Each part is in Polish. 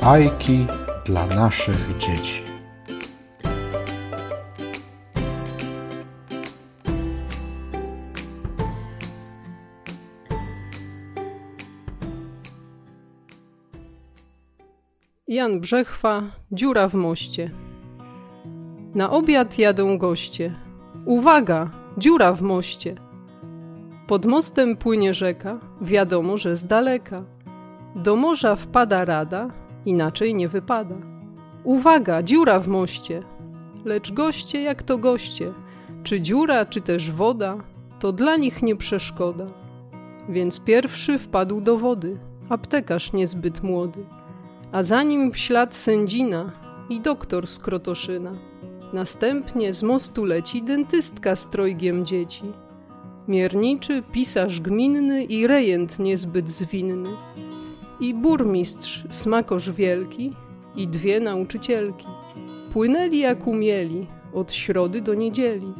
Bajki dla naszych dzieci. Jan Brzechwa, dziura w moście. Na obiad jadą goście. Uwaga, dziura w moście. Pod mostem płynie rzeka, wiadomo, że z daleka. Do morza wpada rada, inaczej nie wypada. Uwaga, dziura w moście. Lecz goście jak to goście, czy dziura, czy też woda, to dla nich nie przeszkoda. Więc pierwszy wpadł do wody, aptekarz niezbyt młody, a za nim w ślad sędzina i doktor z Krotoszyna. Następnie z mostu leci dentystka z trojgiem dzieci. Mierniczy, pisarz gminny i rejent niezbyt zwinny. I burmistrz, smakosz wielki i dwie nauczycielki. Płynęli jak umieli, od środy do niedzieli.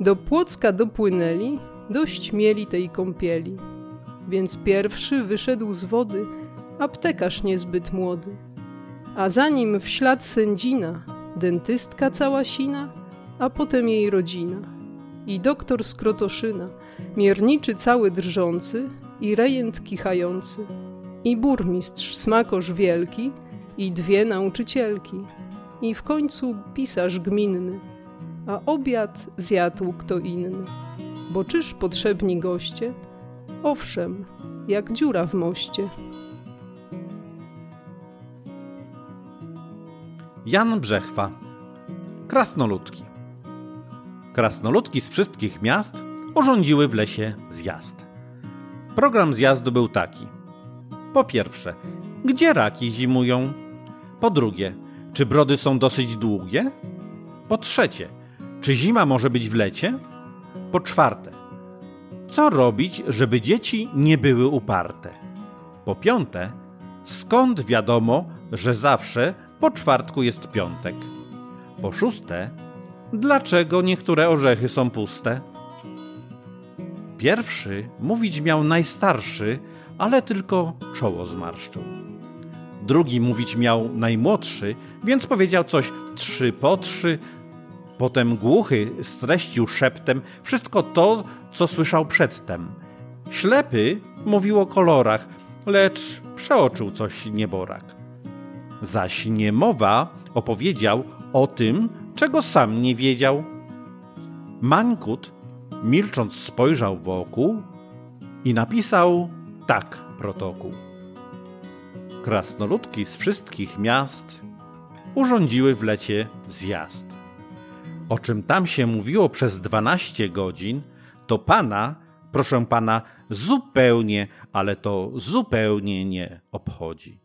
Do Płocka dopłynęli, dość mieli tej kąpieli. Więc pierwszy wyszedł z wody aptekarz niezbyt młody. A za nim w ślad sędzina, dentystka cała sina, a potem jej rodzina. I doktor z Krotoszyna, mierniczy cały drżący i rejent kichający. I burmistrz smakosz wielki i dwie nauczycielki. I w końcu pisarz gminny, a obiad zjadł kto inny. Bo czyż potrzebni goście? Owszem, jak dziura w moście. Jan Brzechwa. Krasnoludki. Krasnoludki z wszystkich miast urządziły w lesie zjazd. Program zjazdu był taki. Po pierwsze, gdzie raki zimują? Po drugie, czy brody są dosyć długie? Po trzecie, czy zima może być w lecie? Po czwarte, co robić, żeby dzieci nie były uparte? Po piąte, skąd wiadomo, że zawsze po czwartku jest piątek? Po szóste, dlaczego niektóre orzechy są puste? Pierwszy mówić miał najstarszy, ale tylko czoło zmarszczył. Drugi mówić miał najmłodszy, więc powiedział coś trzy po trzy. Potem głuchy streścił szeptem wszystko to, co słyszał przedtem. Ślepy mówił o kolorach, lecz przeoczył coś nieborak. Zaś niemowa opowiedział o tym, czego sam nie wiedział. Mańkut, milcząc, spojrzał wokół i napisał tak protokół. Krasnoludki z wszystkich miast urządziły w lecie zjazd. O czym tam się mówiło przez dwanaście godzin, to pana, proszę pana, zupełnie, ale to zupełnie nie obchodzi.